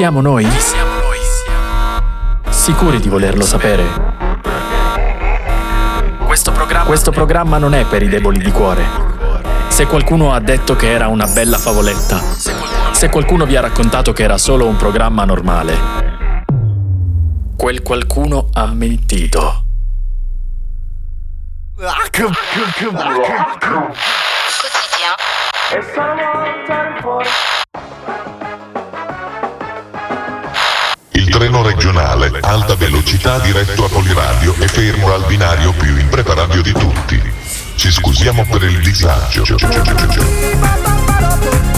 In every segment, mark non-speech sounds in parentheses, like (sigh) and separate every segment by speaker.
Speaker 1: siamo noi? Chi siamo noi? Sicuri di volerlo sapere? Questo programma, Questo programma non è per i deboli di cuore. Se qualcuno ha detto che era una bella favoletta, se qualcuno vi ha raccontato che era solo un programma normale, quel qualcuno ha mentito.
Speaker 2: Il treno regionale, alta velocità diretto a Poliradio e fermo al binario più impreparadio di tutti. Ci scusiamo per il disagio.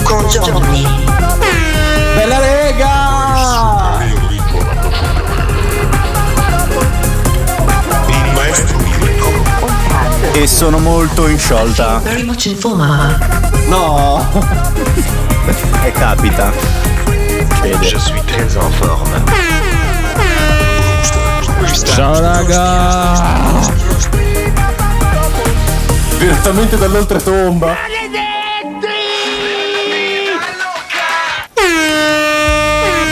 Speaker 3: Con Johnny.
Speaker 4: Bella rega!
Speaker 2: Il maestro Mirko.
Speaker 5: E sono molto in sciolta.
Speaker 3: Very much in forma.
Speaker 4: No! (laughs)
Speaker 5: E capita.
Speaker 6: Je suis très en forme.
Speaker 4: Ciao raga! Direttamente dall'oltretomba.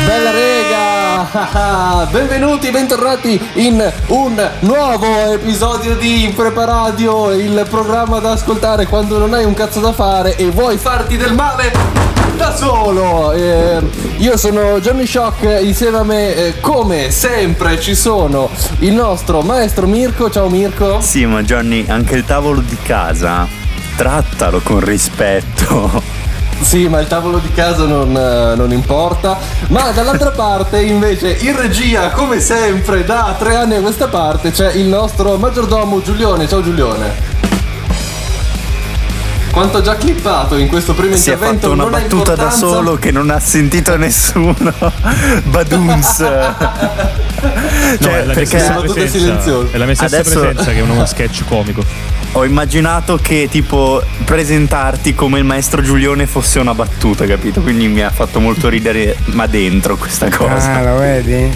Speaker 4: Bella rega! (laughs) Benvenuti, bentornati in un nuovo episodio di Impreparadio, il programma da ascoltare quando non hai un cazzo da fare e vuoi farti del male da solo. Eh, io sono Johnny Shock, insieme a me, eh, come sempre, ci sono il nostro maestro Mirko. Ciao Mirko.
Speaker 5: Sì, ma Johnny, anche il tavolo di casa, trattalo con rispetto.
Speaker 4: Sì, ma il tavolo di casa non, eh, non importa. Ma dall'altra (laughs) parte, invece, in regia, come sempre, da tre anni a questa parte, c'è il nostro maggiordomo Giulione. Ciao Giulione. Quanto ho già clippato in questo primo
Speaker 5: Si è
Speaker 4: intervento
Speaker 5: fatto una
Speaker 4: non ha
Speaker 5: battuta da solo che non ha sentito nessuno. (laughs) Baduns.
Speaker 7: No,
Speaker 5: Cioè,
Speaker 7: è la mia
Speaker 5: perché
Speaker 4: sono tutte
Speaker 7: presenza.
Speaker 4: silenziose.
Speaker 7: È la mia stessa
Speaker 5: Adesso-
Speaker 7: presenza che è uno sketch comico.
Speaker 5: ho immaginato che tipo presentarti come il maestro Giulione fosse una battuta, capito? Quindi mi ha fatto molto ridere, ma dentro questa cosa.
Speaker 8: Ah, lo vedi?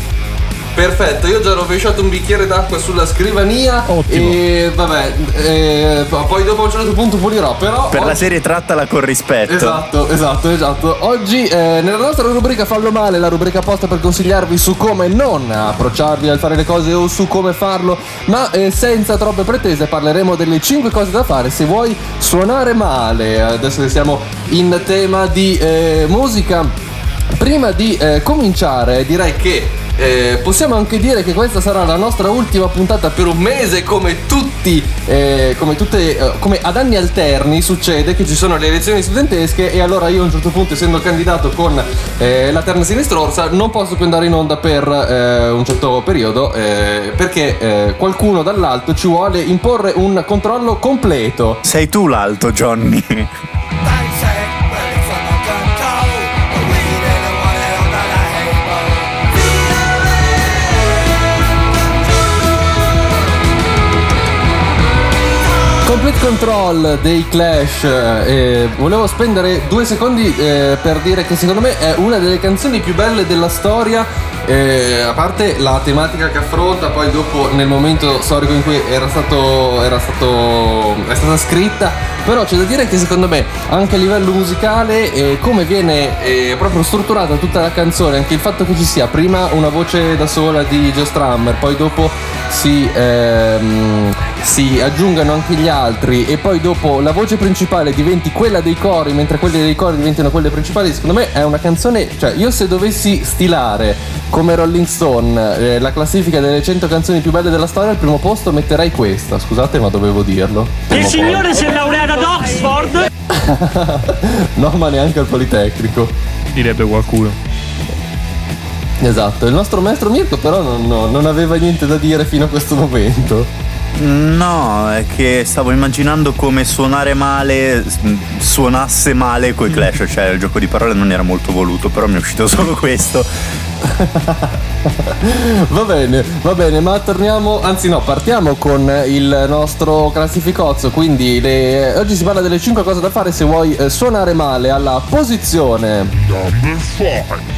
Speaker 4: Perfetto, io ho già rovesciato un bicchiere d'acqua sulla scrivania.
Speaker 7: Ottimo.
Speaker 4: E vabbè, eh, poi dopo a un certo punto pulirò. Però.
Speaker 5: Per la
Speaker 4: oggi-
Speaker 5: serie trattala con rispetto.
Speaker 4: Esatto, esatto, esatto. Oggi eh, nella nostra rubrica Fallo Male, la rubrica apposta per consigliarvi su come non approcciarvi al fare le cose o su come farlo, ma eh, senza troppe pretese parleremo delle 5 cose da fare se vuoi suonare male. Adesso che siamo in tema di eh, musica, prima di eh, cominciare direi che eh, possiamo anche dire che questa sarà la nostra ultima puntata per un mese come tutti eh, come tutte eh, come ad anni alterni succede che ci sono le elezioni studentesche e allora io a un certo punto essendo candidato con eh, la terna sinistra non posso più andare in onda per eh, un certo periodo eh, perché qualcuno dall'alto ci vuole imporre un controllo completo
Speaker 5: Sei tu l'alto, Johnny.
Speaker 4: Control dei Clash, eh, volevo spendere due secondi eh, per dire che secondo me è una delle canzoni più belle della storia, eh, a parte la tematica che affronta, poi dopo nel momento storico in cui era, stato, era stato, è stata scritta, però c'è da dire che secondo me anche a livello musicale eh, come viene eh, proprio strutturata tutta la canzone, anche il fatto che ci sia prima una voce da sola di Joe Strummer, poi dopo si, ehm, si aggiungano anche gli altri e poi dopo la voce principale diventi quella dei cori mentre quelle dei cori diventano quelle principali secondo me è una canzone cioè io se dovessi stilare come Rolling Stone eh, la classifica delle 100 canzoni più belle della storia al primo posto metterei questa. Scusate ma dovevo dirlo.
Speaker 9: Il signore si è laureato ad Oxford? (laughs)
Speaker 4: no ma neanche al Politecnico
Speaker 7: Direbbe qualcuno.
Speaker 4: esatto il nostro maestro Mirko però non, no- non aveva niente da dire fino a questo momento
Speaker 5: No, è che stavo immaginando come suonare male suonasse male coi Clash, cioè il gioco di parole non era molto voluto, però mi è uscito solo questo.
Speaker 4: Va bene, va bene, ma torniamo, anzi no, partiamo con il nostro classificozzo, quindi le- oggi si parla delle 5 cose da fare se vuoi eh, suonare male alla posizione.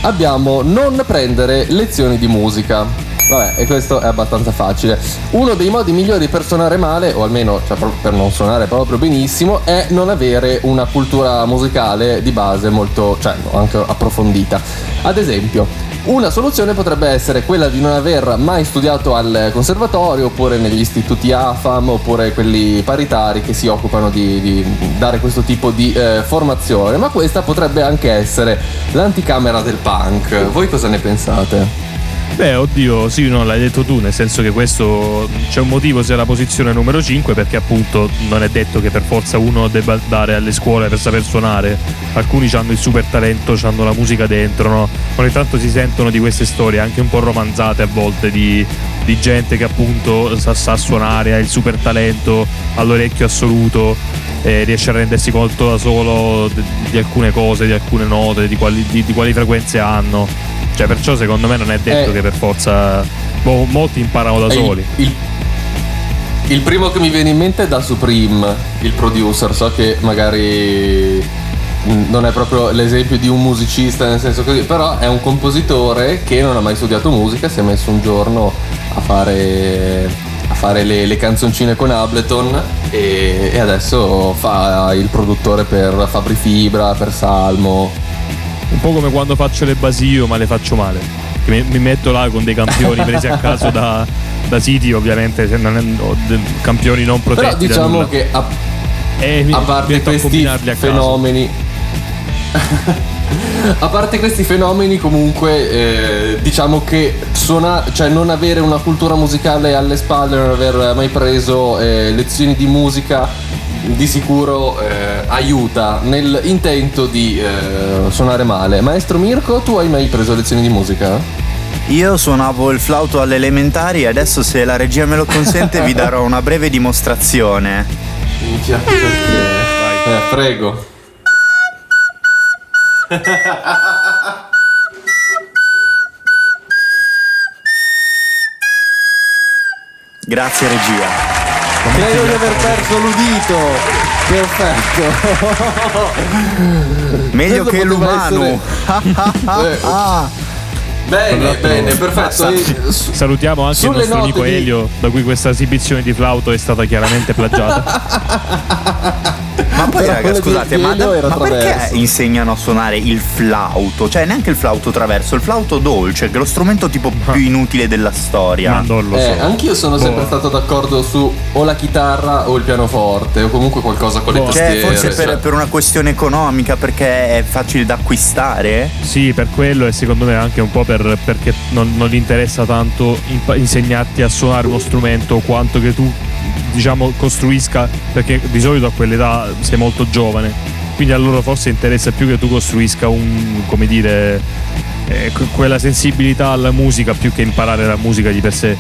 Speaker 4: Abbiamo non prendere lezioni di musica. Vabbè, e questo è abbastanza facile. Uno dei modi migliori per suonare male, o almeno cioè, per non suonare proprio benissimo, è non avere una cultura musicale di base molto, cioè anche approfondita. Ad esempio, una soluzione potrebbe essere quella di non aver mai studiato al conservatorio oppure negli istituti AFAM oppure quelli paritari che si occupano di, di dare questo tipo di eh, formazione, ma questa potrebbe anche essere l'anticamera del punk. Voi cosa ne pensate?
Speaker 7: Beh, oddio, sì, no, l'hai detto tu, nel senso che questo c'è un motivo se è la posizione numero 5, perché appunto non è detto che per forza uno debba andare alle scuole per saper suonare. Alcuni hanno il super talento, hanno la musica dentro, no? Ogni tanto si sentono di queste storie anche un po' romanzate a volte di, di gente che appunto sa, sa suonare, ha il super talento, ha l'orecchio assoluto, eh, riesce a rendersi conto da solo di, di alcune cose, di alcune note, di quali, di, di quali frequenze hanno. Cioè, perciò secondo me non è detto
Speaker 4: Eh.
Speaker 7: che per forza. boh, molti imparano da
Speaker 4: Eh,
Speaker 7: soli.
Speaker 4: Il, il- il primo che mi viene in mente è da Supreme, il producer. So che magari mm, non è proprio l'esempio di un musicista, nel senso così, però è un compositore che non ha mai studiato musica, si è messo un giorno a fare, a fare le, le canzoncine con Ableton e, e adesso fa il produttore per Fabri Fibra, per Salmo.
Speaker 7: Un po' come quando faccio le basio, ma le faccio male. Che mi, mi metto là con dei campioni presi a caso da, da siti, ovviamente, non è- campioni non protetti.
Speaker 4: Però diciamo che a,
Speaker 7: E mi-
Speaker 4: a parte
Speaker 7: a
Speaker 4: questi
Speaker 7: a
Speaker 4: fenomeni (laughs) a parte questi fenomeni comunque eh, diciamo che suona, cioè non avere una cultura musicale alle spalle non aver mai preso eh, lezioni di musica di sicuro eh, aiuta nell'intento di eh, suonare male maestro Mirko tu hai mai preso lezioni di musica?
Speaker 5: Io suonavo il flauto alle elementari e adesso se la regia me lo consente vi darò una breve dimostrazione.
Speaker 4: Minchia, perché? Eh, prego
Speaker 5: Grazie regia.
Speaker 4: Credo di aver perso l'udito perfetto
Speaker 5: Meglio
Speaker 4: Questo
Speaker 5: che l'umano. (laughs)
Speaker 4: Eh, Bene, bene, perfetto.
Speaker 7: Salutiamo anche il
Speaker 4: Sulle
Speaker 7: nostro
Speaker 4: note
Speaker 7: amico
Speaker 4: di-
Speaker 7: Elio, da cui questa esibizione di flauto è stata chiaramente plagiata. (laughs)
Speaker 5: Ma poi raga, scusate, ma, da- ma perché insegnano a suonare il flauto? Cioè neanche il flauto traverso, il flauto dolce, che è lo strumento tipo più inutile della storia.
Speaker 7: Ma non lo so.
Speaker 4: eh, anch'io sono sempre
Speaker 7: Boh.
Speaker 4: stato d'accordo su o la chitarra o il pianoforte o comunque qualcosa con le
Speaker 7: Boh.
Speaker 4: tastiere.
Speaker 5: Cioè, forse per,
Speaker 4: cioè.
Speaker 5: per una questione economica, perché è facile da acquistare?
Speaker 7: Sì, per quello e secondo me anche un po' per- perché non, non gli interessa tanto insegnarti a suonare uno strumento quanto che tu diciamo costruisca perché di solito a quell'età sei molto giovane. Quindi a loro forse interessa più che tu costruisca un come dire eh, que- quella sensibilità alla musica più che imparare la musica di per sé.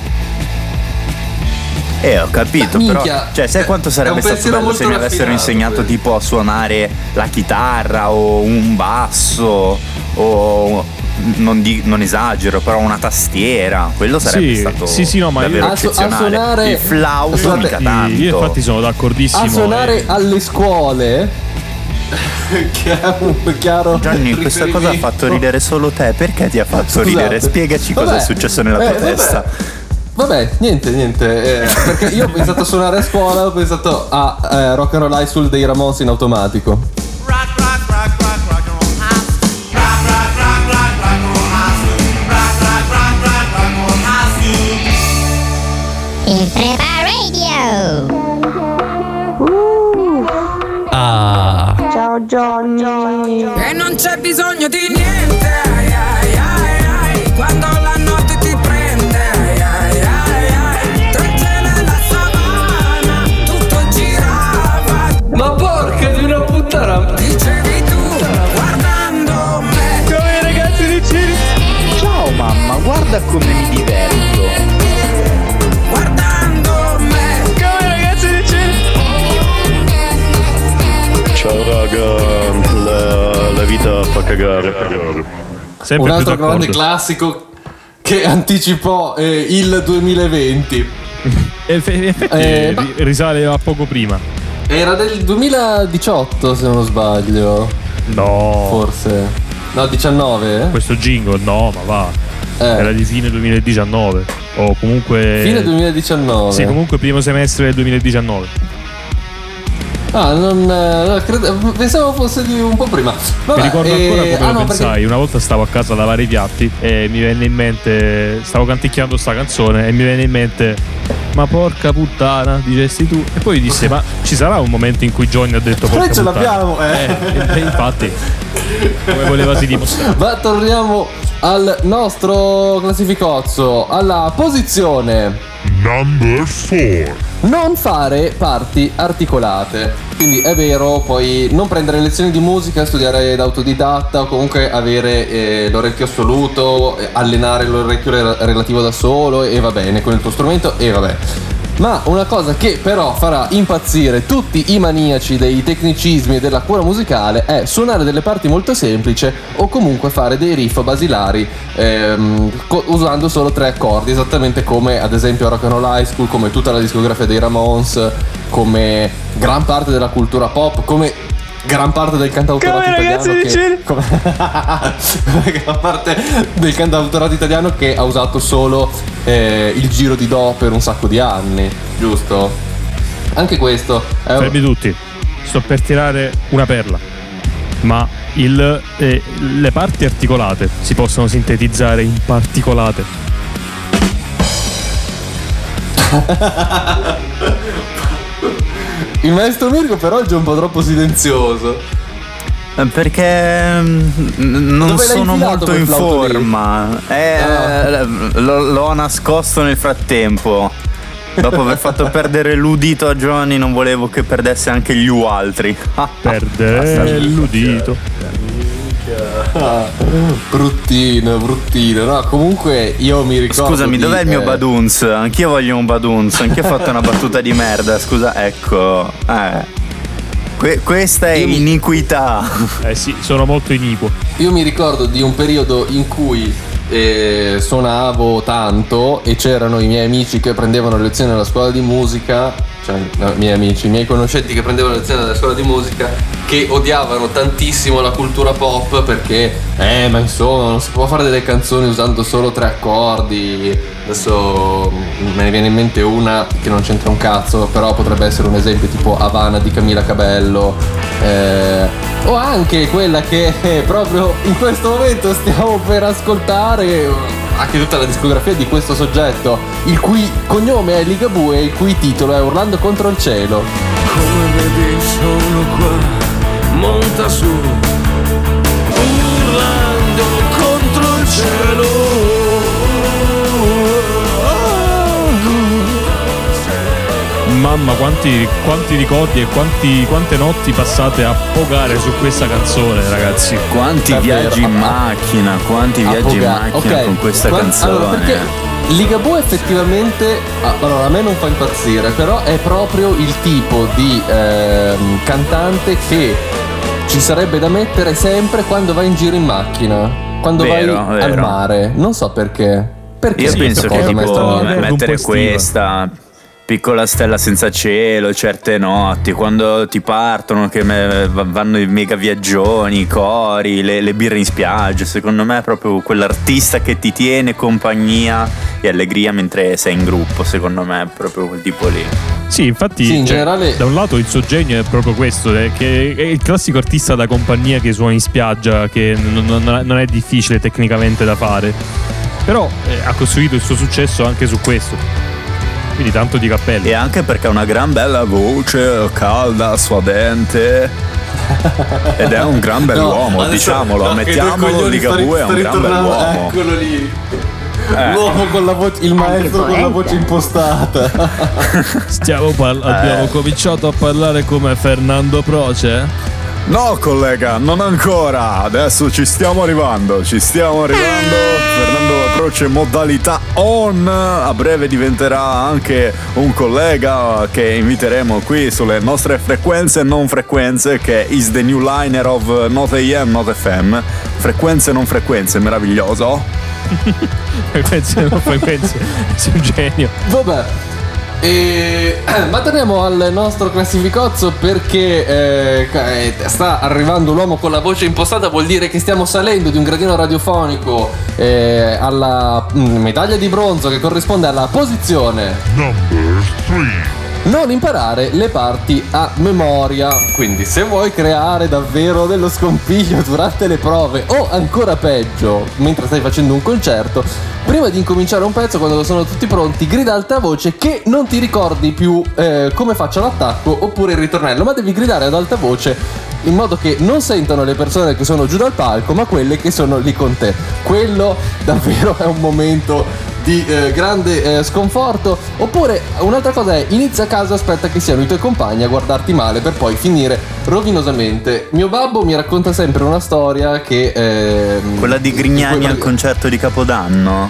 Speaker 5: Eh, ho capito, però. Cioè, sai quanto sarebbe stato bello se mi avessero insegnato tipo a suonare la chitarra o un basso o non, di- non esagero, però una tastiera. Quello sarebbe
Speaker 7: Sì,
Speaker 5: stato
Speaker 7: sì, sì, no, ma
Speaker 5: davvero
Speaker 7: io-
Speaker 4: A su- a
Speaker 5: eccezionale.
Speaker 4: suonare-
Speaker 5: Il flauto
Speaker 4: Guarda-
Speaker 5: mica tanto.
Speaker 7: io infatti sono d'accordissimo
Speaker 4: a suonare
Speaker 7: eh.
Speaker 4: alle scuole che è un chiaro
Speaker 5: Gianni, questa cosa ha fatto ridere solo te. Perché ti ha fatto
Speaker 4: Scusate.
Speaker 5: ridere? Spiegaci cosa
Speaker 4: Vabbè.
Speaker 5: è successo nella tua
Speaker 4: Eh, vabbè.
Speaker 5: testa.
Speaker 4: Vabbè, niente, niente. eh, perché io ho pensato a suonare a scuola, ho pensato a eh, Rock and Roll High School dei Ramones in automatico.
Speaker 9: Come
Speaker 5: mi diverto.
Speaker 8: guardando me,
Speaker 9: Come ragazzi di Ciri.
Speaker 10: Ciao raga, la, la vita fa cagare.
Speaker 7: sempre
Speaker 4: Un altro grande classico che anticipò eh, il 2020.
Speaker 7: E (laughs) eff- in effetti
Speaker 4: Eh,
Speaker 7: risale a poco prima
Speaker 4: Era del 2018 se non sbaglio,
Speaker 7: no
Speaker 4: forse. No, 19?
Speaker 7: questo jingle no ma va
Speaker 4: Eh.
Speaker 7: Era di fine 2019. O comunque.
Speaker 4: Fine 2019.
Speaker 7: Sì, comunque primo semestre del 2019.
Speaker 4: Ah, non. eh, crede- pensavo fosse di un po' prima. Vabbè,
Speaker 7: Mi ricordo
Speaker 4: eh,
Speaker 7: ancora come
Speaker 4: ah,
Speaker 7: lo
Speaker 4: no, perché-
Speaker 7: pensai. Una volta stavo a casa a lavare i piatti e mi venne in mente. Stavo canticchiando sta canzone e mi venne in mente. Ma porca puttana, dicesti tu. E poi disse: Ma ci sarà un momento in cui Johnny ha detto porca
Speaker 4: Noi ce
Speaker 7: puttana?
Speaker 4: l'abbiamo, eh.
Speaker 7: e infatti, come volevasi dimostrare.
Speaker 4: Ma torniamo al nostro classificozzo, alla posizione.
Speaker 2: Number 4.
Speaker 4: Non fare parti articolate. Quindi è vero, puoi non prendere lezioni di musica, studiare da autodidatta o comunque avere eh, l'orecchio assoluto, eh, allenare l'orecchio re- relativo da solo e va bene con il tuo strumento e vabbè. Ma una cosa che però farà impazzire tutti i maniaci dei tecnicismi e della cura musicale è suonare delle parti molto semplici o comunque fare dei riff basilari ehm, co- usando solo tre accordi, esattamente come ad esempio Rock and Roll High School, come tutta la discografia dei Ramones, come gran parte della cultura pop, come gran parte del cantautorato
Speaker 9: Come,
Speaker 4: italiano che, come, (laughs) come gran parte del cantautorato italiano che ha usato solo eh, il giro di do per un sacco di anni, giusto? Anche questo è un-
Speaker 7: Fermi tutti. Sto per tirare una perla. Ma il- eh, le parti articolate si possono sintetizzare in particolate. (laughs)
Speaker 4: Il maestro Mirko però oggi è un po' troppo silenzioso.
Speaker 5: Perché mm, non
Speaker 4: Dove
Speaker 5: sono molto in forma. Eh,
Speaker 4: Ah.
Speaker 5: lo- l'ho nascosto nel frattempo. Dopo aver fatto perdere l'udito a Johnny, non volevo che perdesse anche gli U altri. (laughs)
Speaker 7: Perdere l'udito.
Speaker 4: Ah, bruttino, bruttino. No, comunque io mi ricordo.
Speaker 5: Scusami,
Speaker 4: di,
Speaker 5: dov'è il mio
Speaker 4: eh,
Speaker 5: Baduns? Anch'io voglio un Baduns. Anch'io ho fatto una battuta di merda. Scusa, ecco. Eh. Que- questa è
Speaker 4: Io mi-
Speaker 5: iniquità.
Speaker 7: Eh sì, sono molto iniquo.
Speaker 4: Io mi ricordo di un periodo in cui eh, suonavo tanto e c'erano i miei amici che prendevano lezioni alla scuola di musica, cioè no, i miei amici, i miei conoscenti che prendevano lezioni alla scuola di musica, che odiavano tantissimo la cultura pop perché, eh, ma insomma, non si può fare delle canzoni usando solo tre accordi. Adesso me ne viene in mente una che non c'entra un cazzo, però potrebbe essere un esempio tipo Havana di Camila Cabello. eh, o anche quella che eh, proprio in questo momento stiamo per ascoltare, anche tutta la discografia di questo soggetto, il cui cognome è Ligabue e il cui titolo è Urlando contro il cielo.
Speaker 8: Come vedi sono qua, monta su, urlando contro il cielo.
Speaker 7: Mamma, quanti, quanti ricordi e quanti- quante notti passate a pogare su questa canzone, ragazzi.
Speaker 5: Quanti
Speaker 4: Davvero,
Speaker 5: viaggi in macchina, quanti
Speaker 4: a
Speaker 5: viaggi in
Speaker 4: Poga-
Speaker 5: macchina
Speaker 4: ok,
Speaker 5: con questa
Speaker 4: quan-
Speaker 5: canzone.
Speaker 4: Allora, perché Ligabue effettivamente, allora a me non fa impazzire, però è proprio il tipo di ehm, cantante che ci sarebbe da mettere sempre quando vai in giro in macchina, quando
Speaker 5: Vero,
Speaker 4: vai al
Speaker 5: vero.
Speaker 4: mare. Non so perché. Perché
Speaker 5: Io penso che tipo mettere
Speaker 7: estiva.
Speaker 5: questa piccola stella senza cielo, certe notti, quando ti partono che me- va- vanno i mega viaggioni, i cori, le, le birre in spiaggia, secondo me è proprio quell'artista che ti tiene compagnia e allegria mentre sei in gruppo, secondo me è proprio quel tipo lì.
Speaker 7: Sì, infatti,
Speaker 4: Sì, in
Speaker 7: cioè,
Speaker 4: generale-
Speaker 7: da un lato il suo genio è proprio questo, è che è il classico artista da compagnia che suona in spiaggia, che non, non- non è difficile tecnicamente da fare. Però eh, ha costruito il suo successo anche su questo. Quindi tanto di cappello.
Speaker 5: E anche perché ha una gran bella voce, calda, suadente. (laughs) Ed è un gran bell'uomo,
Speaker 4: adesso-
Speaker 5: diciamolo,
Speaker 4: no,
Speaker 5: ammettiamolo, Ligabue è un gran bell'uomo.
Speaker 4: Eccolo lì.
Speaker 5: Eh.
Speaker 4: L'uomo con la voce, il maestro con la voce impostata. (laughs)
Speaker 7: Stiamo par- abbiamo
Speaker 5: Eh.
Speaker 7: cominciato a parlare come Fernando Proce.
Speaker 5: No, collega, non ancora. Adesso ci stiamo arrivando. Ci stiamo arrivando. Fernando Croce modalità on. A breve diventerà anche un collega che inviteremo qui sulle nostre frequenze e non frequenze, che is the new liner of Not AM, Not FM. Frequenze e non frequenze, meraviglioso. (laughs)
Speaker 7: frequenze non frequenze. (laughs) Sei un genio.
Speaker 4: Vabbè. E, (clears throat) ma torniamo al nostro classificozzo perché eh, eh, sta arrivando l'uomo con la voce impostata, vuol dire che stiamo salendo di un gradino radiofonico eh, alla mm, medaglia di bronzo che corrisponde alla posizione
Speaker 2: Number 3.
Speaker 4: non imparare le parti a memoria. Quindi, se vuoi creare davvero dello scompiglio durante le prove, o ancora peggio, mentre stai facendo un concerto, prima di incominciare un pezzo, quando sono tutti pronti, grida alta voce che non ti ricordi più eh, come faccia l'attacco oppure il ritornello, ma devi gridare ad alta voce in modo che non sentano le persone che sono giù dal palco, ma quelle che sono lì con te. Quello davvero è un momento di eh, grande eh, sconforto. Oppure un'altra cosa è inizia a casa, aspetta che siano i tuoi compagni a guardarti male per poi finire rovinosamente. Mio babbo mi racconta sempre una storia che... ehm,
Speaker 5: Quella di Grignani al concerto di Capodanno.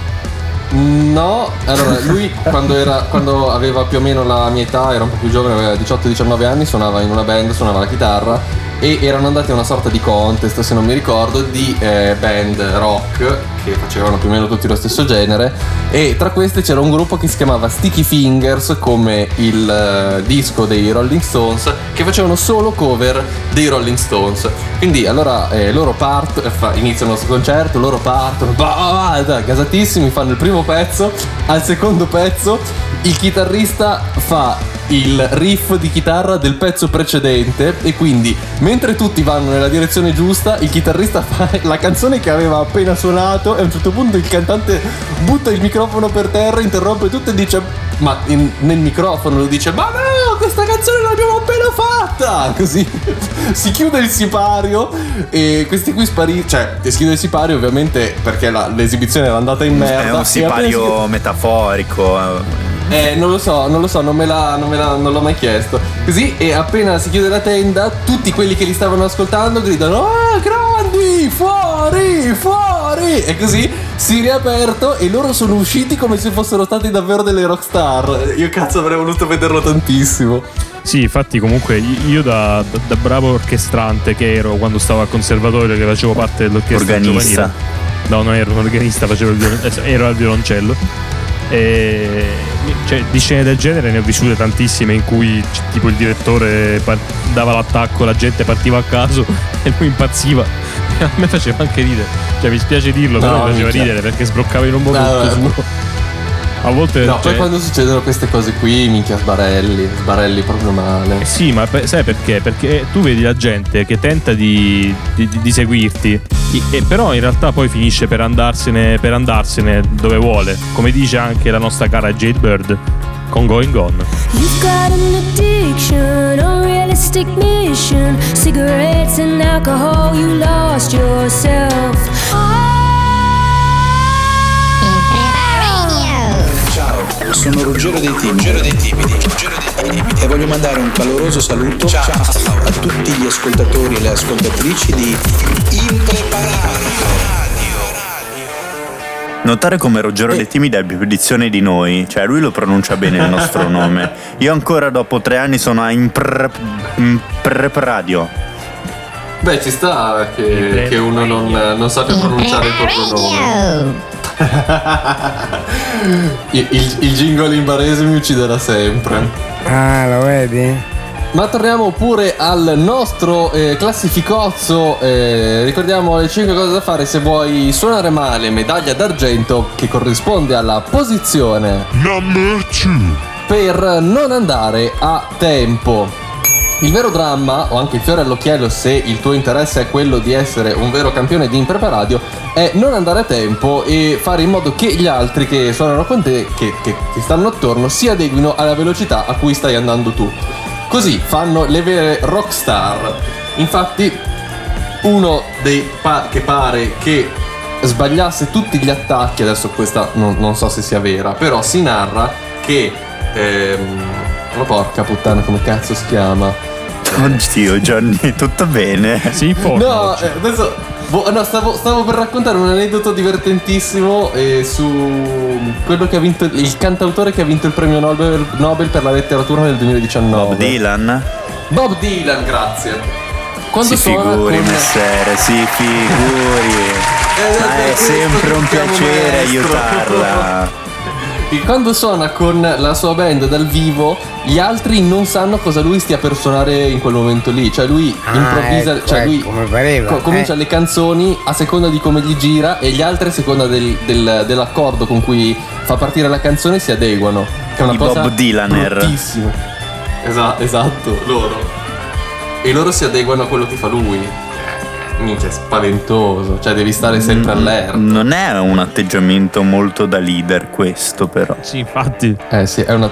Speaker 4: No, allora lui (laughs) quando, era, quando aveva più o meno la mia età, era un po' più giovane, aveva 18-19 anni, suonava in una band, suonava la chitarra e erano andati a una sorta di contest, se non mi ricordo, di eh, band rock che facevano più o meno tutti lo stesso genere e tra queste c'era un gruppo che si chiamava Sticky Fingers come il eh, disco dei Rolling Stones che facevano solo cover dei Rolling Stones. Quindi allora eh, loro partono, eh, iniziano il concerto, loro partono, bah, bah, gasatissimi, fanno il primo pezzo, al secondo pezzo il chitarrista fa il riff di chitarra del pezzo precedente e quindi mentre tutti vanno nella direzione giusta il chitarrista (laughs) fa la canzone che aveva appena suonato e a un certo punto il cantante butta il microfono per terra interrompe tutto e dice ma in- nel microfono lo dice ma no questa canzone l'abbiamo appena fatta (laughs) così (laughs) si chiude il sipario e questi qui spariscono cioè si chiude il sipario ovviamente perché la- l'esibizione era andata in merda
Speaker 5: È un
Speaker 4: appena
Speaker 5: sipario metaforico. Eh.
Speaker 4: non lo so, non lo so, non me, l'ha, non, me l'ha- non l'ho mai chiesto. Così, e appena si chiude la tenda, tutti quelli che li stavano ascoltando gridano: Ah, grandi! Fuori! Fuori! E così si è riaperto e loro sono usciti come se fossero stati davvero delle rockstar. Io cazzo avrei voluto vederlo tantissimo.
Speaker 7: Sì, infatti comunque io da, da- da bravo orchestrante che ero quando stavo al conservatorio che facevo parte dell'orchestra
Speaker 5: Organista.
Speaker 7: giovanile. No, non ero un organista, facevo il violon- eh, ero al violoncello. E cioè, di scene del genere ne ho vissute tantissime in cui tipo il direttore par- dava l'attacco, la gente partiva a caso (laughs) e lui impazziva. (laughs) A me faceva anche ridere. Cioè mi spiace dirlo, però
Speaker 4: No,
Speaker 7: mi faceva
Speaker 4: minchia.
Speaker 7: ridere perché sbroccava in un modo
Speaker 4: No,
Speaker 7: suo. A volte
Speaker 4: No,
Speaker 7: cioè,
Speaker 4: poi quando succedono queste cose qui, minchia sbarelli, sbarelli proprio male.
Speaker 7: Eh Sì, ma sai perché? Perché tu vedi la gente che tenta di, di- di seguirti, i- e però in realtà poi finisce per andarsene, per andarsene dove vuole, come dice anche la nostra cara Jade Bird con Going On.
Speaker 11: You've got an addiction, unrealistic mission. Cigarettes and alcohol, you lost yourself.
Speaker 12: Sono Ruggero dei Timidi. E voglio mandare un caloroso saluto a tutti gli ascoltatori e le ascoltatrici di Impreparati.
Speaker 5: Notare come Ruggero dei Timidi abbia più dizione di noi, cioè lui lo pronuncia bene il nostro (laughs) nome. Io ancora dopo tre anni sono a Impre, Impre Radio.
Speaker 4: Beh, ci sta che, che uno non, non sappia pronunciare il proprio nome. Il, il, il jingle in barese mi ucciderà sempre.
Speaker 13: Ah, lo vedi?
Speaker 4: Ma torniamo pure al nostro eh, classificozzo. eh, ricordiamo le 5 cose da fare se vuoi suonare male, medaglia d'argento che corrisponde alla posizione
Speaker 2: Number 2.
Speaker 4: per non andare a tempo. Il vero dramma, o anche il fiore all'occhiello se il tuo interesse è quello di essere un vero campione di impreparadio, è non andare a tempo e fare in modo che gli altri che suonano con te, che, che ti stanno attorno, si adeguino alla velocità a cui stai andando tu. Così fanno le vere rockstar. Infatti, uno dei pa- che pare che sbagliasse tutti gli attacchi, adesso questa non, non so se sia vera, però si narra che... Ehm, ma porca puttana, come cazzo si chiama?
Speaker 5: Oddio, Johnny, tutto bene?
Speaker 7: Sì,
Speaker 4: No, eh, adesso. boh, no, stavo, stavo per raccontare un aneddoto divertentissimo eh, su quello che ha vinto. Il cantautore che ha vinto il premio Nobel, Nobel per la letteratura nel 2019.
Speaker 5: Bob Dylan?
Speaker 4: Bob Dylan, grazie. Quando
Speaker 5: si figuri,
Speaker 4: con-
Speaker 5: messere, si figuri.
Speaker 4: Eh,
Speaker 5: Ma
Speaker 4: per
Speaker 5: è sempre un piacere
Speaker 4: maestro.
Speaker 5: aiutarla.
Speaker 4: Quando suona con la sua band dal vivo, gli altri non sanno cosa lui stia per suonare in quel momento lì. Cioè lui
Speaker 13: Ah,
Speaker 4: improvvisa,
Speaker 13: ecco,
Speaker 4: cioè lui
Speaker 13: ecco, come pareva,
Speaker 4: co- comincia
Speaker 13: eh.
Speaker 4: le canzoni a seconda di come gli gira e gli altri a seconda del- del- dell'accordo con cui fa partire la canzone si adeguano. Che è una
Speaker 5: I
Speaker 4: cosa
Speaker 5: Bob Dylaner.
Speaker 4: bruttissima. Esa- esatto, loro. E loro si adeguano a quello che fa lui. Minchia, è spaventoso. Cioè, devi stare sempre
Speaker 5: Mm,
Speaker 4: allerta.
Speaker 5: Non è un atteggiamento molto da leader questo però.
Speaker 7: Sì, infatti.
Speaker 4: Eh sì, è, una-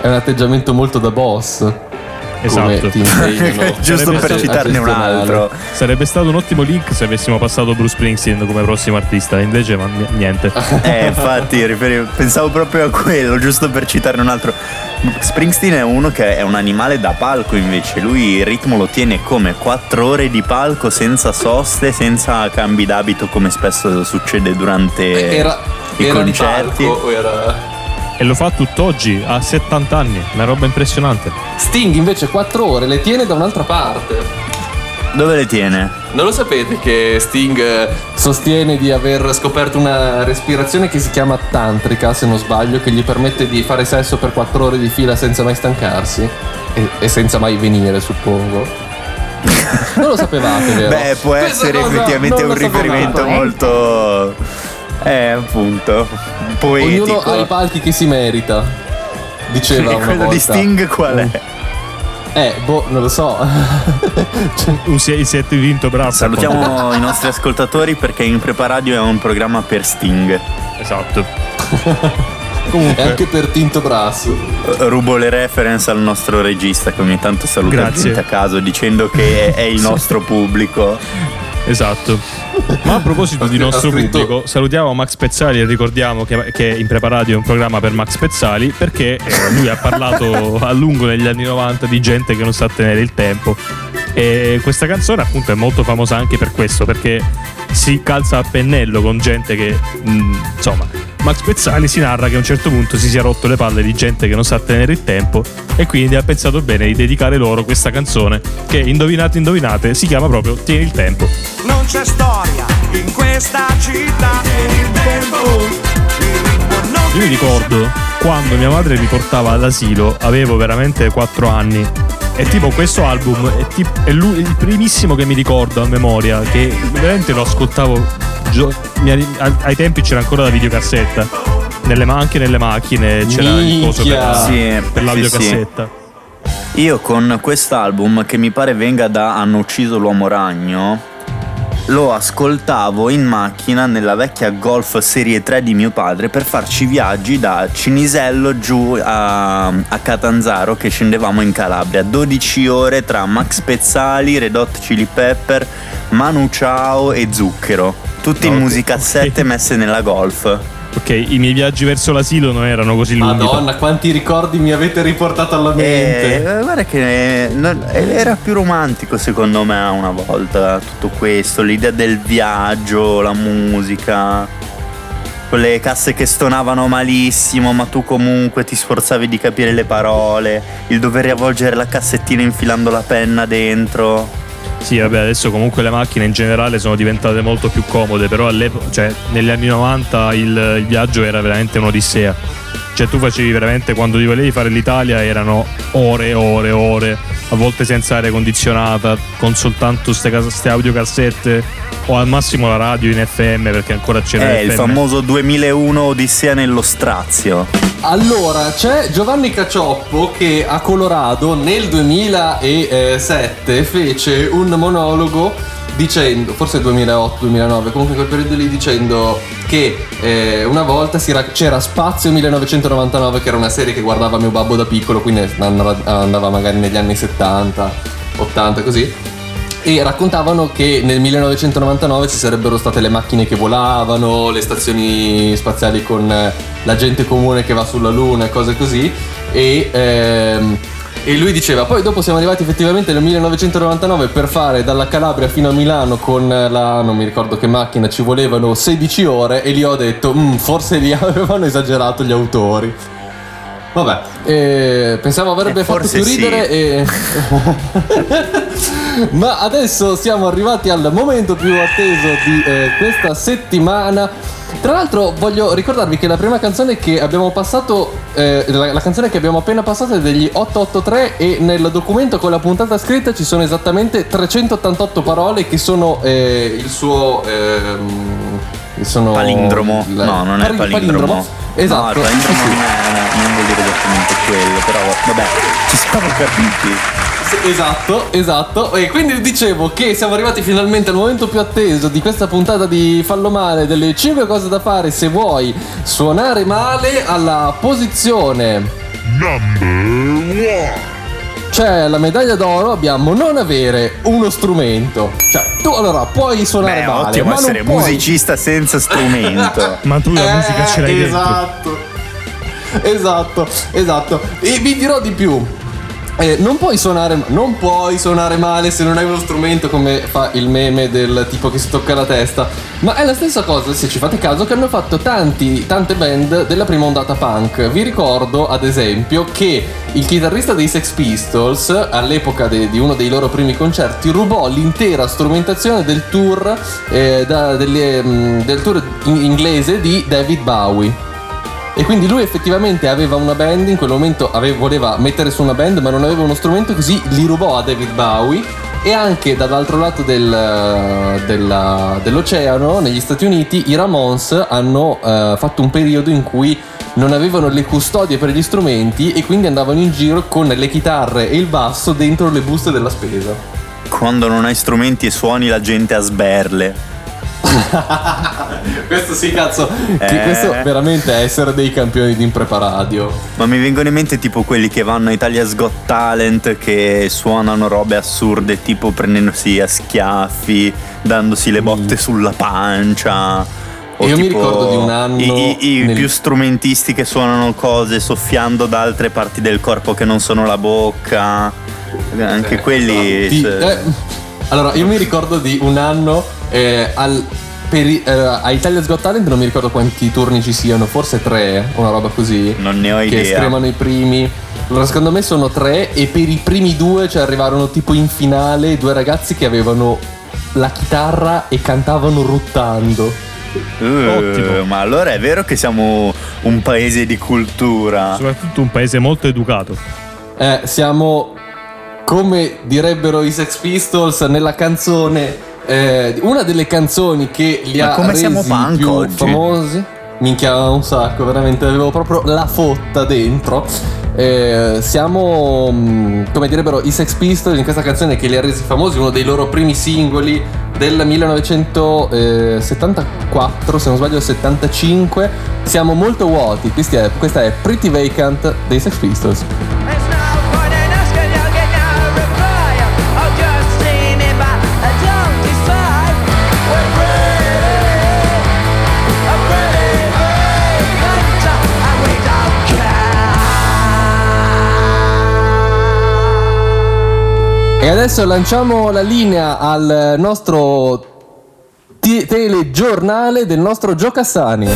Speaker 4: è un atteggiamento molto da boss.
Speaker 7: Esatto. (laughs)
Speaker 5: Giusto per
Speaker 4: a
Speaker 5: citarne un altro.
Speaker 7: Sarebbe stato un ottimo link se avessimo passato Bruce Springsteen come prossimo artista, invece ma ni- niente. (laughs)
Speaker 5: Eh, infatti, riferivo- pensavo proprio a quello, giusto per citarne un altro. Springsteen è uno che è un animale da palco invece, lui il ritmo lo tiene come 4 ore di palco senza soste, senza cambi d'abito come spesso succede durante
Speaker 4: Era,
Speaker 5: i
Speaker 4: era
Speaker 5: concerti.
Speaker 4: palco o era...
Speaker 7: E lo fa tutt'oggi, a 70 anni, una roba impressionante.
Speaker 4: Sting invece 4 ore le tiene da un'altra parte.
Speaker 5: Dove le tiene?
Speaker 4: Non lo sapete che Sting eh, sostiene di aver scoperto una respirazione che si chiama tantrica, se non sbaglio, che gli permette di fare sesso per 4 ore di fila senza mai stancarsi e, e senza mai venire, suppongo. Non lo sapevate, vero?
Speaker 5: Beh, può
Speaker 4: Questa
Speaker 5: essere effettivamente un
Speaker 4: lo sapevate.
Speaker 5: riferimento molto. Eh, appunto.
Speaker 4: Ognuno
Speaker 5: Poetico.
Speaker 4: ha i palchi che si merita. Diceva (laughs)
Speaker 5: E
Speaker 4: una
Speaker 5: quello
Speaker 4: volta.
Speaker 5: di Sting qual è?
Speaker 4: Eh, boh, non lo so. (laughs)
Speaker 7: Un si- il siete vinto bravo.
Speaker 5: Salutiamo i nostri ascoltatori perché Imprepa Radio è un programma per Sting.
Speaker 7: Esatto. (laughs)
Speaker 4: E
Speaker 7: Comunque,
Speaker 4: anche per Tinto Brass.
Speaker 5: Rubo le reference al nostro regista che ogni tanto saluta
Speaker 7: Grazie.
Speaker 5: gente a caso dicendo che è il nostro pubblico.
Speaker 7: Esatto. Ma a proposito di nostro pubblico, salutiamo Max Pezzali e ricordiamo che, che in Preparadio è un programma per Max Pezzali perché eh, lui ha parlato a lungo negli anni 90 di gente che non sa tenere il tempo. E questa canzone appunto è molto famosa anche per questo, perché si calza a pennello con gente che, mh, insomma, Max Pezzali si narra che a un certo punto si sia rotto le palle di gente che non sa tenere il tempo e quindi ha pensato bene di dedicare loro questa canzone che, indovinate, indovinate, si chiama proprio Tieni il tempo.
Speaker 8: Non c'è storia in questa città. Il tempo. Il non
Speaker 7: Io mi ricordo quando mia madre mi portava all'asilo, avevo veramente 4 anni. E tipo questo album è, tip- è lu- il primissimo che mi ricordo a memoria, che veramente lo ascoltavo gio- ai tempi c'era ancora la videocassetta. Nelle anche nelle macchine c'era il coso per,
Speaker 4: Minchia.
Speaker 5: Sì,
Speaker 7: per l'audiocassetta.
Speaker 5: Io con quest'album che mi pare venga da Hanno ucciso l'uomo ragno lo ascoltavo in macchina nella vecchia Golf Serie 3 di mio padre per farci viaggi da Cinisello giù a, a Catanzaro che scendevamo in Calabria. 12 ore tra Max Pezzali, Red Hot Chili Pepper, Manu Ciao e Zucchero. Tutti in musicassette messe nella Golf
Speaker 7: Ok, i miei viaggi verso l'asilo non erano così lunghi.
Speaker 4: Madonna, quanti ricordi mi avete riportato alla
Speaker 5: Eh,
Speaker 4: mente.
Speaker 5: guarda che non- era più romantico secondo me una volta tutto questo, l'idea del viaggio, la musica, quelle casse che stonavano malissimo, ma tu comunque ti sforzavi di capire le parole, il dover riavvolgere la cassettina infilando la penna dentro.
Speaker 7: Sì, vabbè, adesso comunque le macchine in generale sono diventate molto più comode, però cioè negli anni 90 il, il viaggio era veramente un'odissea. Cioè tu facevi veramente quando ti volevi fare l'Italia erano ore ore ore, a volte senza aria condizionata, con soltanto queste audiocassette o al massimo la radio in FM perché ancora c'era
Speaker 5: È il famoso 2001 Odissea nello strazio.
Speaker 4: Allora, c'è Giovanni Cacioppo che a Colorado nel 2007 fece un monologo dicendo, forse 2008-2009, comunque in quel periodo lì dicendo che eh, una volta si ra- c'era Spazio 1999 che era una serie che guardava mio babbo da piccolo, quindi andava, andava magari negli anni 70, 80 così. E raccontavano che nel 1999 ci sarebbero state le macchine che volavano, le stazioni spaziali con eh, la gente comune che va sulla Luna cose così. E, ehm, e lui diceva, poi dopo siamo arrivati effettivamente nel 1999 per fare dalla Calabria fino a Milano con la, non mi ricordo che macchina, ci volevano 16 ore e lì ho detto, "Mm, forse lì (laughs) avevano esagerato gli autori. Vabbè, eh, pensavo avrebbe
Speaker 5: Eh,
Speaker 4: fatto più
Speaker 5: sì.
Speaker 4: ridere e... (laughs) (laughs) Ma adesso siamo arrivati al momento più atteso di eh, questa settimana Tra l'altro voglio ricordarvi che la prima canzone che abbiamo passato, eh, la, la canzone che abbiamo appena passato è degli 883 e nel documento con la puntata scritta ci sono esattamente 388 parole che sono eh, il suo... ehm, sono
Speaker 5: Palindromo.
Speaker 4: la-
Speaker 5: no, non è
Speaker 4: pari-
Speaker 5: palindromo.
Speaker 4: Esatto.
Speaker 5: No, il palindromo
Speaker 4: sì, sì.
Speaker 5: non, è- non vuol dire esattamente quello, però vabbè, ci siamo capiti.
Speaker 4: Sì, Esatto, esatto. E quindi dicevo che siamo arrivati finalmente al momento più atteso di questa puntata di Fallo Male, delle 5 cose da fare se vuoi suonare male alla posizione. Cioè, la medaglia d'oro abbiamo non avere uno strumento. Cioè, tu allora puoi suonare
Speaker 5: Beh,
Speaker 4: male,
Speaker 5: ottimo
Speaker 4: ma
Speaker 5: essere
Speaker 4: non puoi...
Speaker 5: musicista senza strumento. (laughs)
Speaker 7: Ma tu la
Speaker 4: Eh,
Speaker 7: musica ce l'hai dentro.
Speaker 4: Esatto. Esatto, esatto. E vi dirò di più. Eh, non puoi suonare non puoi suonare male se non hai uno strumento come fa il meme del tipo che si tocca la testa. Ma è la stessa cosa se ci fate caso che hanno fatto tanti, tante band della prima ondata punk. Vi ricordo ad esempio che il chitarrista dei Sex Pistols all'epoca de- di uno dei loro primi concerti rubò l'intera strumentazione del tour eh, da- delle, mm, del tour in- inglese di David Bowie e quindi lui effettivamente aveva una band, in quel momento ave- voleva mettere su una band ma non aveva uno strumento così li rubò a David Bowie e anche dall'altro lato del- della- dell'oceano, negli Stati Uniti, i Ramones hanno eh, fatto un periodo in cui non avevano le custodie per gli strumenti e quindi andavano in giro con le chitarre e il basso dentro le buste della spesa.
Speaker 5: Quando non hai strumenti e suoni la gente a sberle. (laughs)
Speaker 4: questo sì, cazzo,
Speaker 5: Eh.
Speaker 4: questo veramente è essere dei campioni di impreparadio.
Speaker 5: Ma mi vengono in mente tipo quelli che vanno a Italia's Got Talent che suonano robe assurde tipo prendendosi a schiaffi, dandosi le botte sulla pancia. o
Speaker 4: Mm. Io mi ricordo di un anno
Speaker 5: I, i- i
Speaker 4: nel-
Speaker 5: più strumentisti che suonano cose soffiando da altre parti del corpo che non sono la bocca. Anche quelli.
Speaker 4: Di-
Speaker 5: se-
Speaker 4: eh, allora, io mi ricordo di un anno eh, al, per, eh, a Italia's Got Talent, non mi ricordo quanti turni ci siano, forse tre, una roba così.
Speaker 5: Non ne ho
Speaker 4: Che
Speaker 5: idea.
Speaker 4: estremano i primi. Allora, secondo me sono tre, e per i primi due, cioè arrivarono tipo in finale, due ragazzi che avevano la chitarra e cantavano ruttando.
Speaker 5: Eh, ma allora è vero che siamo un paese di cultura.
Speaker 7: Soprattutto un paese molto educato.
Speaker 4: Eh, siamo come direbbero i Sex Pistols nella canzone. Eh, una delle canzoni che li
Speaker 5: Ma
Speaker 4: ha
Speaker 5: come
Speaker 4: resi
Speaker 5: siamo punk
Speaker 4: più
Speaker 5: oggi?
Speaker 4: famosi. Minchia un sacco, veramente avevo proprio la fotta dentro. Eh, siamo, mm, come direbbero i Sex Pistols, in questa canzone che li ha resi famosi, uno dei loro primi singoli del 1974, se non sbaglio 75. Siamo molto vuoti, questa è, questa è Pretty Vacant dei Sex Pistols. E adesso lanciamo la linea al nostro ti- telegiornale del nostro Gio Cassani.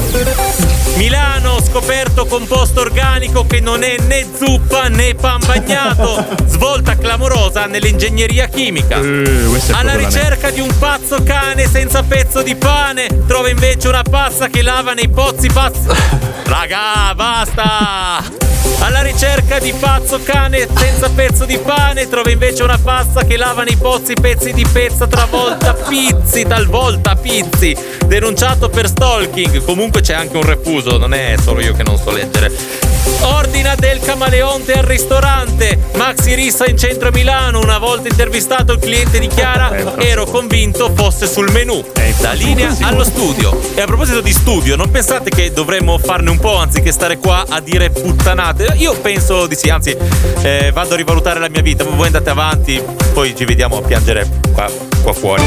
Speaker 14: Milano scoperto composto organico che non è né zuppa né pan bagnato. (laughs) Svolta clamorosa nell'ingegneria chimica.
Speaker 7: È
Speaker 14: Alla ricerca di un pazzo cane senza pezzo di pane, trova invece una pazza che lava nei pozzi pazzi. (laughs) Raga, basta! Alla ricerca di pazzo cane senza pezzo di pane, trova invece una pazza che lava nei pozzi pezzi di pezza travolta pizzi, talvolta pizzi. Denunciato per stalking, comunque c'è anche un refuso, non è solo io che non so leggere. Ordina del camaleonte al ristorante. Maxi Rissa in centro a Milano. Una volta intervistato il cliente dichiara: Ero convinto fosse sul menù. Da linea allo studio. E a proposito di studio, non pensate che dovremmo farne un po' anziché stare qua a dire puttanate? Io penso di sì, anzi, eh, vado a rivalutare la mia vita. Voi andate avanti, poi ci vediamo a piangere qua, qua fuori.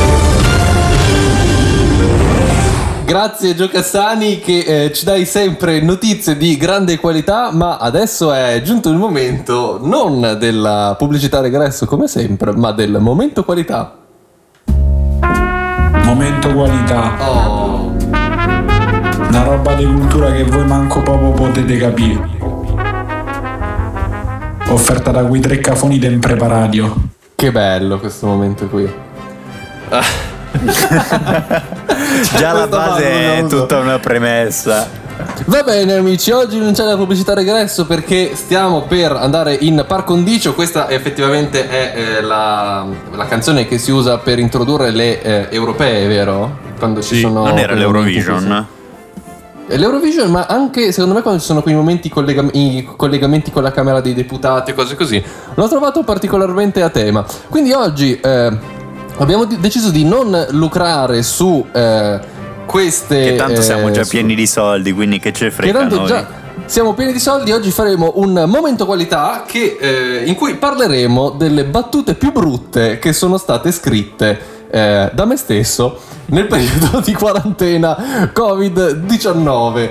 Speaker 4: Grazie Gio Cassani che eh, ci dai sempre notizie di grande qualità, ma adesso è giunto il momento non della pubblicità regresso come sempre, ma del momento qualità.
Speaker 15: Momento qualità. Una roba di cultura che voi manco proprio potete capire. Offerta da quei tre cafoni del preparadio.
Speaker 4: Che bello questo momento qui. (laughs)
Speaker 5: Già la base è tutta una premessa.
Speaker 4: Va bene amici, oggi non c'è la pubblicità regresso perché stiamo per andare in par condicio, questa effettivamente è eh, la, la canzone che si usa per introdurre le eh, europee, vero? Quando ci sono
Speaker 5: non era l'Eurovision?
Speaker 4: L'Eurovision, ma anche secondo me quando ci sono quei momenti collega- i collegamenti con la Camera dei Deputati e cose così, l'ho trovato particolarmente a tema. Quindi oggi eh, abbiamo di- deciso di non lucrare su eh, queste...
Speaker 5: Che tanto siamo già
Speaker 4: su-
Speaker 5: pieni di soldi, quindi che ce
Speaker 4: che
Speaker 5: frega
Speaker 4: tanto
Speaker 5: noi.
Speaker 4: già siamo pieni di soldi. Oggi faremo un momento qualità che, eh, in cui parleremo delle battute più brutte che sono state scritte eh, da me stesso nel periodo (laughs) di quarantena Covid-19.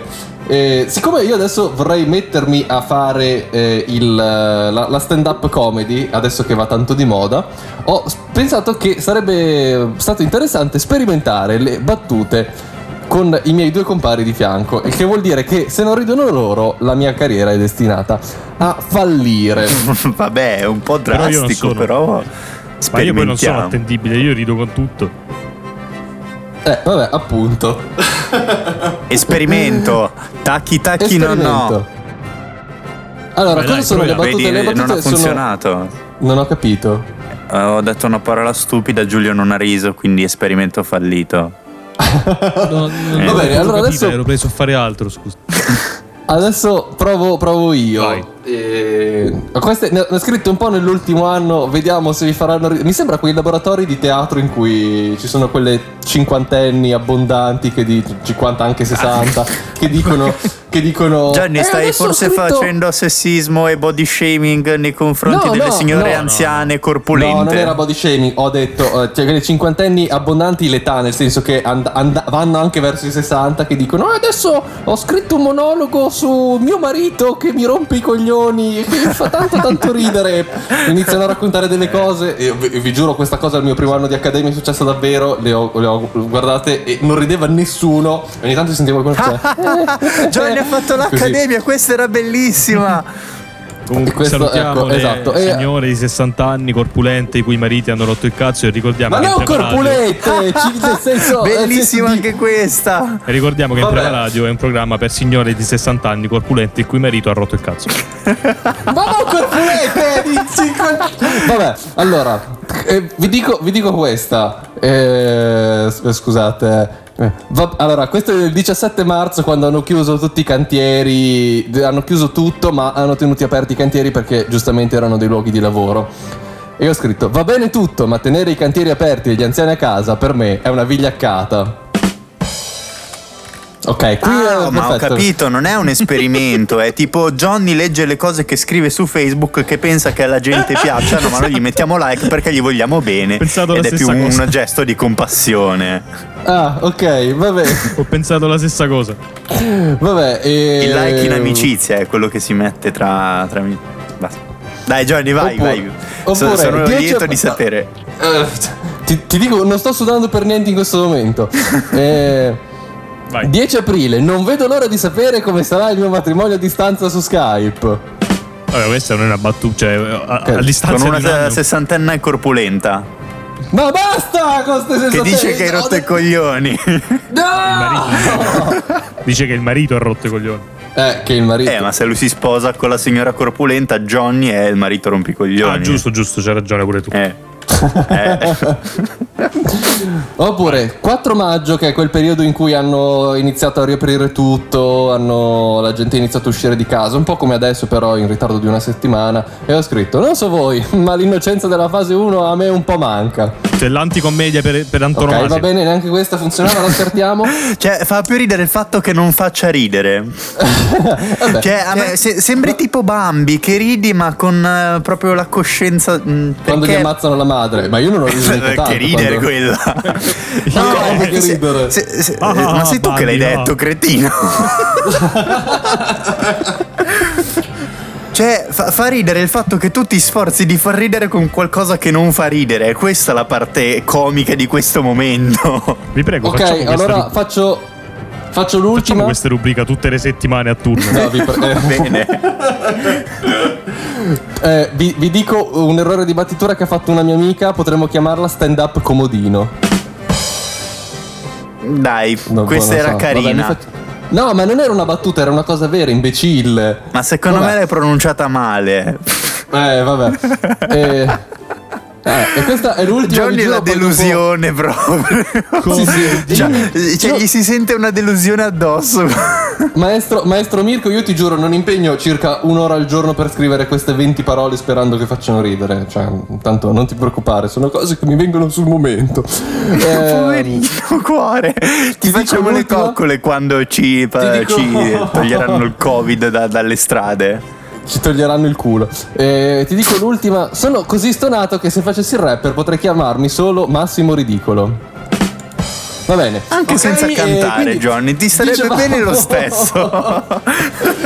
Speaker 4: Eh, siccome io adesso vorrei mettermi a fare eh, il, la, la stand-up comedy, adesso che va tanto di moda, ho pensato che sarebbe stato interessante sperimentare le battute con i miei due compari di fianco, il che vuol dire che se non ridono loro, la mia carriera è destinata a fallire. (laughs)
Speaker 5: Vabbè, è un po'
Speaker 7: Però io non
Speaker 5: drastico,
Speaker 7: sono.
Speaker 5: però.
Speaker 7: Ma io poi non sono attendibile, io rido con tutto.
Speaker 4: Eh, vabbè, appunto. (laughs)
Speaker 5: Esperimento. Tacchi tacchi no no.
Speaker 4: Allora,
Speaker 5: Beh,
Speaker 4: cosa
Speaker 5: dai,
Speaker 4: sono le battute?
Speaker 5: Vedi,
Speaker 4: le battute
Speaker 5: non ha
Speaker 4: sono-
Speaker 5: funzionato.
Speaker 4: Non ho capito.
Speaker 5: Eh, ho detto una parola stupida, Giulio non ha riso, quindi esperimento fallito. (laughs)
Speaker 7: No,
Speaker 5: Eh.
Speaker 4: Va bene, allora adesso-
Speaker 7: ero preso a fare altro, scusa.
Speaker 4: Adesso provo, provo io. Eh, queste ne ho scritto un po' nell'ultimo anno, vediamo se vi faranno. Mi sembra quei laboratori di teatro in cui ci sono quelle cinquantenni abbondanti, che di 50 anche 60, che dicono. Che dicono
Speaker 5: Gianni,
Speaker 4: "Eh,
Speaker 5: stai forse
Speaker 4: scritto-"
Speaker 5: facendo sessismo e body shaming nei confronti
Speaker 4: No,
Speaker 5: delle
Speaker 4: no,
Speaker 5: signore
Speaker 4: no,
Speaker 5: anziane corpulente.
Speaker 4: No, non era body shaming, ho detto, eh, cioè quelle cinquantenni abbondanti in età, nel senso che and- and- vanno anche verso i 60 che dicono "Eh, adesso ho scritto un monologo su mio marito che mi rompe i coglioni e che mi fa tanto tanto ridere. Iniziano a raccontare delle cose e vi, vi giuro questa cosa al mio primo anno di accademia è successa davvero, le ho, le ho guardate e non rideva nessuno. Ogni tanto si sentiva qualcuno che faceva, (laughs)
Speaker 5: Gianni ha fatto l'accademia, questa era bellissima. (laughs)
Speaker 7: Comunque
Speaker 4: questo,
Speaker 7: salutiamo
Speaker 4: ecco,
Speaker 7: le
Speaker 4: esatto.
Speaker 7: Signore di 60 anni corpulente i cui mariti hanno rotto il cazzo e ricordiamo
Speaker 4: Ma non nel (laughs) senso
Speaker 5: Bellissima anche questa.
Speaker 7: E ricordiamo che
Speaker 4: Vabbè.
Speaker 7: in Prima Radio è un programma per signore di 60 anni corpulenti il cui marito ha rotto il cazzo.
Speaker 4: Ma non di 50 Vabbè, allora, eh, vi, dico, vi dico questa. Eh, scusate. Eh, va- allora, questo è il 17 marzo quando hanno chiuso tutti i cantieri, hanno chiuso tutto, ma hanno tenuti aperti i cantieri perché giustamente erano dei luoghi di lavoro. E ho scritto, va bene tutto, ma tenere i cantieri aperti e gli anziani a casa per me è una vigliaccata. Ok, qui
Speaker 5: Ah, ma ho capito, non è un esperimento, è tipo Johnny legge le cose che scrive su Facebook che pensa che alla gente piacciono, ma noi gli mettiamo like perché gli vogliamo bene.
Speaker 7: pensato la
Speaker 5: ed è più
Speaker 7: cosa.
Speaker 5: un gesto di compassione.
Speaker 4: Ah, ok, vabbè. (laughs)
Speaker 7: Ho pensato la stessa cosa.
Speaker 4: Vabbè, e...
Speaker 5: Il like in amicizia è quello che si mette tra, tra amici. Basta. Dai Johnny, vai,
Speaker 4: Oppure-
Speaker 5: vai.
Speaker 4: Oppure
Speaker 5: sono
Speaker 4: 10
Speaker 5: lieto di
Speaker 4: no.
Speaker 5: sapere.
Speaker 4: Eh, ti, ti dico, non sto sudando per niente in questo momento. (laughs) Eh, 10 aprile, non vedo l'ora di sapere come sarà il mio matrimonio a distanza su Skype.
Speaker 7: Vabbè, questa non è una battuta, cioè a, a distanza
Speaker 5: Con una
Speaker 7: di
Speaker 5: sessantenna corpulenta.
Speaker 4: Ma basta con queste
Speaker 5: Che
Speaker 4: sensazioni!
Speaker 5: dice che hai rotto i coglioni. (laughs) (laughs)
Speaker 7: Dice che il marito ha rotto i coglioni.
Speaker 4: Eh, che il marito.
Speaker 5: Eh, ma se lui si sposa con la signora corpulenta, Johnny è il marito rompicoglioni.
Speaker 7: Ah, giusto, giusto, c'hai ragione pure tu.
Speaker 5: Eh. Eh.
Speaker 4: Oppure 4 maggio, che è quel periodo in cui hanno iniziato a riaprire tutto, hanno- la gente ha iniziato a uscire di casa, un po' come adesso, però in ritardo di una settimana. E ho scritto: Non so voi, ma l'innocenza della fase 1 a me un po' manca.
Speaker 7: C'è l'anticommedia per, per
Speaker 4: Ok,
Speaker 7: antonomasia.
Speaker 4: va bene, neanche questa funzionava, la scartiamo. (laughs)
Speaker 5: Cioè, fa più ridere il fatto che non faccia ridere. (laughs) cioè, a me se- sembri tipo Bambi che ridi, ma con eh, proprio la coscienza. mh,
Speaker 4: Quando gli ammazzano la madre, ma io non ho riso (laughs) neanche
Speaker 5: che
Speaker 4: tanto.
Speaker 5: ridere
Speaker 4: quando-
Speaker 5: quella. (laughs)
Speaker 4: No,
Speaker 5: No,
Speaker 4: che
Speaker 5: se-
Speaker 4: ridere.
Speaker 5: se- se-
Speaker 7: Ah,
Speaker 5: ma sei tu che l'hai
Speaker 7: no.
Speaker 5: detto, cretino. (laughs) Cioè, fa, fa ridere il fatto che tu ti sforzi di far ridere con qualcosa che non fa ridere. È questa la parte comica di questo momento.
Speaker 7: Vi prego,
Speaker 4: Ok,
Speaker 7: questa
Speaker 4: allora
Speaker 7: ru-
Speaker 4: faccio. Faccio
Speaker 7: Facciamo
Speaker 4: l'ultima.
Speaker 7: queste rubrica tutte le settimane a turno.
Speaker 4: No, vi, pre- eh, (laughs)
Speaker 5: Bene.
Speaker 4: eh, vi- vi dico un errore di battitura che ha fatto una mia amica. Potremmo chiamarla stand up comodino.
Speaker 5: Dai,
Speaker 4: Non-
Speaker 5: questa
Speaker 4: non
Speaker 5: era
Speaker 4: so. Vabbè, mi
Speaker 5: carina.
Speaker 4: fac- No, ma non era una battuta, era una cosa vera, imbecille.
Speaker 5: Ma secondo
Speaker 4: Vabbè.
Speaker 5: me l'hai pronunciata male.
Speaker 4: Eh, vabbè. (laughs) Eh, eh, e questa è l'ultima
Speaker 5: Johnny è la
Speaker 4: poi dopo-
Speaker 5: delusione proprio.
Speaker 4: Sì, sì.
Speaker 5: Cioè,
Speaker 4: Io-
Speaker 5: cioè,
Speaker 4: io-
Speaker 5: gli si sente una delusione addosso.
Speaker 4: Maestro, maestro Mirko, io ti giuro, non impegno circa un'ora al giorno per scrivere queste 20 parole sperando che facciano ridere. Cioè, tanto non ti preoccupare, sono cose che mi vengono sul momento. (laughs) Eh,
Speaker 5: Poverino cuore. Ti,
Speaker 4: dico
Speaker 5: facciamo le coccole quando ci,
Speaker 4: dico-
Speaker 5: ci (laughs) toglieranno il covid da- dalle strade.
Speaker 4: Ci toglieranno il culo. Eh, ti dico l'ultima. Sono così stonato che se facessi il rapper potrei chiamarmi solo Massimo Ridicolo. Va bene.
Speaker 5: Anche
Speaker 4: Ok,
Speaker 5: senza cantare,
Speaker 4: quindi
Speaker 5: Johnny, ti starebbe
Speaker 4: dicevamo-
Speaker 5: bene lo stesso. (laughs)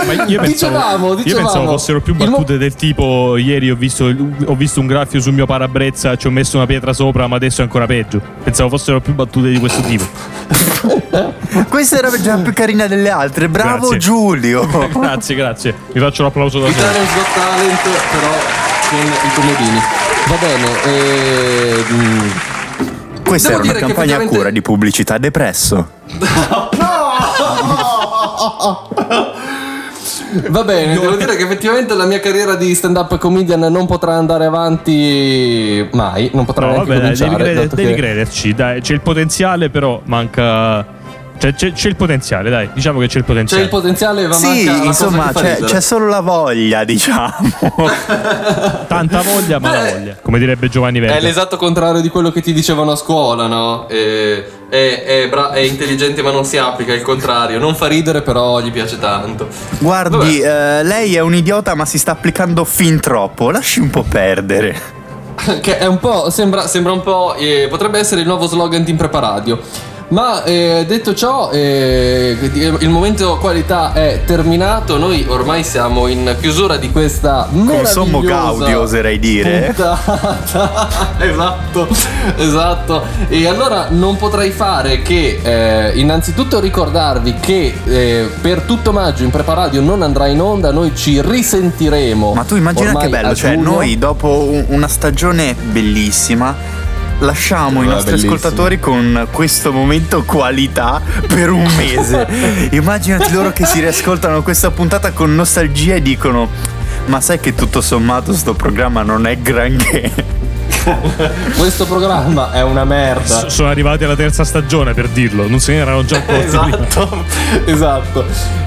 Speaker 7: Ma io pensavo,
Speaker 4: Dicevamo,
Speaker 7: io
Speaker 4: dicevamo.
Speaker 7: pensavo fossero più
Speaker 4: Il mo-
Speaker 7: battute del tipo ieri ho visto, ho visto un graffio sul mio parabrezza, ci ho messo una pietra sopra, ma adesso è ancora peggio. Pensavo fossero più battute di questo tipo. (laughs)
Speaker 5: Questa era già più carina delle altre. Bravo
Speaker 7: Grazie.
Speaker 5: Giulio. (laughs)
Speaker 7: grazie, grazie. Mi faccio l'applauso da solo.
Speaker 4: Italian's Got Talent, però con i comodini. Va bene. eh, mm,
Speaker 5: Questa
Speaker 4: Devo
Speaker 5: era una
Speaker 4: dire che
Speaker 5: campagna a
Speaker 4: effettivamente-
Speaker 5: cura di pubblicità depresso. (laughs)
Speaker 4: Va bene, devo dire che effettivamente la mia carriera di stand-up comedian non potrà andare avanti mai, non potrà
Speaker 7: No,
Speaker 4: neanche
Speaker 7: vabbè, dai, devi,
Speaker 4: cominciare.
Speaker 7: creder- devi
Speaker 4: che-
Speaker 7: crederci. Dai, c'è il potenziale, però manca. Cioè, c'è, c'è il potenziale, dai. Diciamo che c'è il
Speaker 4: C'è
Speaker 7: potenziale.
Speaker 4: il potenziale, ma
Speaker 5: Sì, insomma, c'è, c'è solo la voglia, diciamo. (laughs)
Speaker 7: Tanta voglia, ma la voglia. Come direbbe Giovanni
Speaker 4: È
Speaker 7: Verga.
Speaker 4: l'esatto contrario di quello che ti dicevano a scuola, no? È, è- è bra- è intelligente ma non si applica, è il contrario. Non fa ridere, però gli piace tanto.
Speaker 5: Guardi, eh, lei è un idiota, ma si sta applicando fin troppo. Lasci un po' perdere. (laughs)
Speaker 4: che è un po'. Sembra, sembra un po'. eh, potrebbe essere il nuovo slogan di Impreparadio. Ma eh, detto ciò, eh, il momento qualità è terminato. Noi ormai siamo in chiusura di questa
Speaker 5: Con sommo gaudio, oserei dire. (laughs)
Speaker 4: esatto, esatto. E allora non potrei fare che eh, innanzitutto ricordarvi che eh, per tutto maggio in Preparadio non andrà in onda, noi ci risentiremo.
Speaker 5: Ma tu immagina che bello, cioè noi dopo un- una stagione bellissima lasciamo i
Speaker 4: Eh,
Speaker 5: nostri
Speaker 4: bellissimo.
Speaker 5: ascoltatori con questo momento qualità per un mese. (laughs) Immaginati loro che si riascoltano questa puntata con nostalgia e dicono "Ma sai che tutto sommato sto programma non è granché". (laughs)
Speaker 4: Questo programma è una merda.
Speaker 7: Sono arrivati alla terza stagione per dirlo, non se ne erano già accorti.
Speaker 4: Esatto, esatto.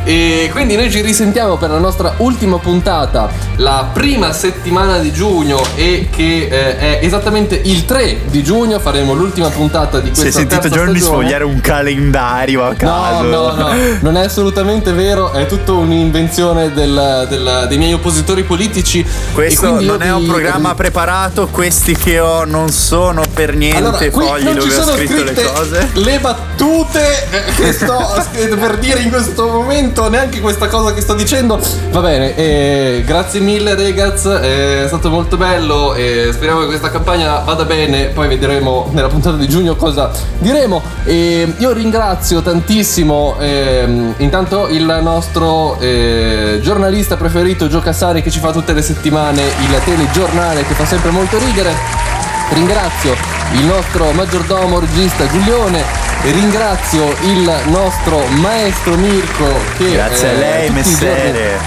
Speaker 4: E quindi noi ci risentiamo per la nostra ultima puntata, la prima settimana di giugno e che eh, è esattamente il 3 di giugno faremo l'ultima puntata di
Speaker 5: Si è
Speaker 4: questa
Speaker 5: sentito Giorni sfogliare un calendario a
Speaker 4: No,
Speaker 5: caso.
Speaker 4: no, no, non è assolutamente vero, è tutto un'invenzione del- del- dei miei oppositori politici.
Speaker 5: Questo non è un
Speaker 4: vi-
Speaker 5: programma preparato, questi che ho non sono per niente
Speaker 4: Allora,
Speaker 5: fogli
Speaker 4: non
Speaker 5: dove
Speaker 4: ci
Speaker 5: ho
Speaker 4: sono
Speaker 5: scritto le cose.
Speaker 4: le battute eh, che sto (laughs) per dire in questo momento, neanche questa cosa che sto dicendo. Va bene, eh, grazie mille ragazzi, è stato molto bello e speriamo che questa campagna vada bene, poi vedremo nella puntata di giugno cosa diremo. E io ringrazio tantissimo ehm, intanto il nostro eh, giornalista preferito Gio Cassari che ci fa tutte le settimane il telegiornale che fa sempre molto ridere. Ringrazio il nostro maggiordomo regista Giulione e ringrazio il nostro maestro Mirko che
Speaker 5: Grazie a
Speaker 4: eh,
Speaker 5: lei, messere.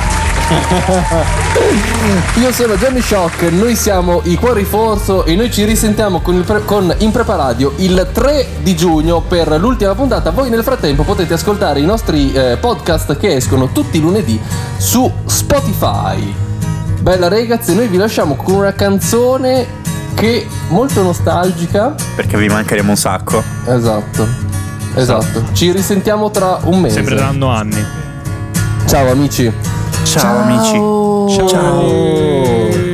Speaker 5: (laughs)
Speaker 4: Io sono Johnny Shock, noi siamo i Cuori Forzo e noi ci risentiamo con, il pre- con Impreparadio il 3 di giugno per l'ultima puntata. Voi nel frattempo potete ascoltare i nostri eh, podcast che escono tutti i lunedì su Spotify. Bella ragazzi, noi vi lasciamo con una canzone che molto nostalgica.
Speaker 5: Perché vi mancheremo un sacco.
Speaker 4: Esatto. Esatto. Ci risentiamo tra un mese.
Speaker 7: Sembreranno anni.
Speaker 4: Ciao amici.
Speaker 5: Ciao, amici.
Speaker 7: Ciao.